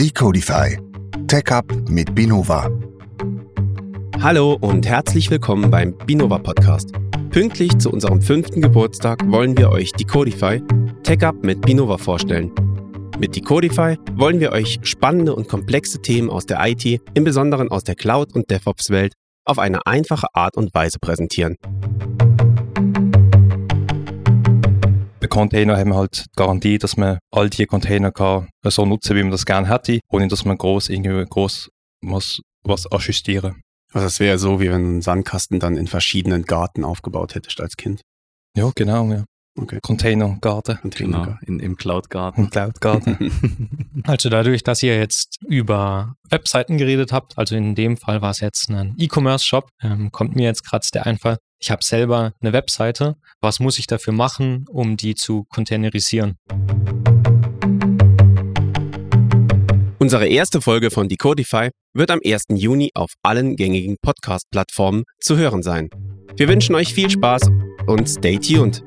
Decodify. Tech Up mit Binova. Hallo und herzlich willkommen beim Binova Podcast. Pünktlich zu unserem fünften Geburtstag wollen wir euch Decodify, Tech Up mit Binova vorstellen. Mit Decodify wollen wir euch spannende und komplexe Themen aus der IT, im Besonderen aus der Cloud- und DevOps-Welt, auf eine einfache Art und Weise präsentieren. Bei Container haben wir halt die Garantie, dass man all die Container kann so nutzen, wie man das gerne hätte, ohne dass man groß irgendwie groß was, was ajustieren. Also es wäre so, wie wenn du einen Sandkasten dann in verschiedenen Garten aufgebaut hättest als Kind. Ja, genau, ja. Okay. Containergarten. Genau, in, im Cloud-Garten. Im Cloud-Garten. Also dadurch, dass ihr jetzt über Webseiten geredet habt, also in dem Fall war es jetzt ein E-Commerce-Shop, ähm, kommt mir jetzt gerade der Einfall, ich habe selber eine Webseite, was muss ich dafür machen, um die zu containerisieren? Unsere erste Folge von Decodify wird am 1. Juni auf allen gängigen Podcast-Plattformen zu hören sein. Wir wünschen euch viel Spaß und stay tuned.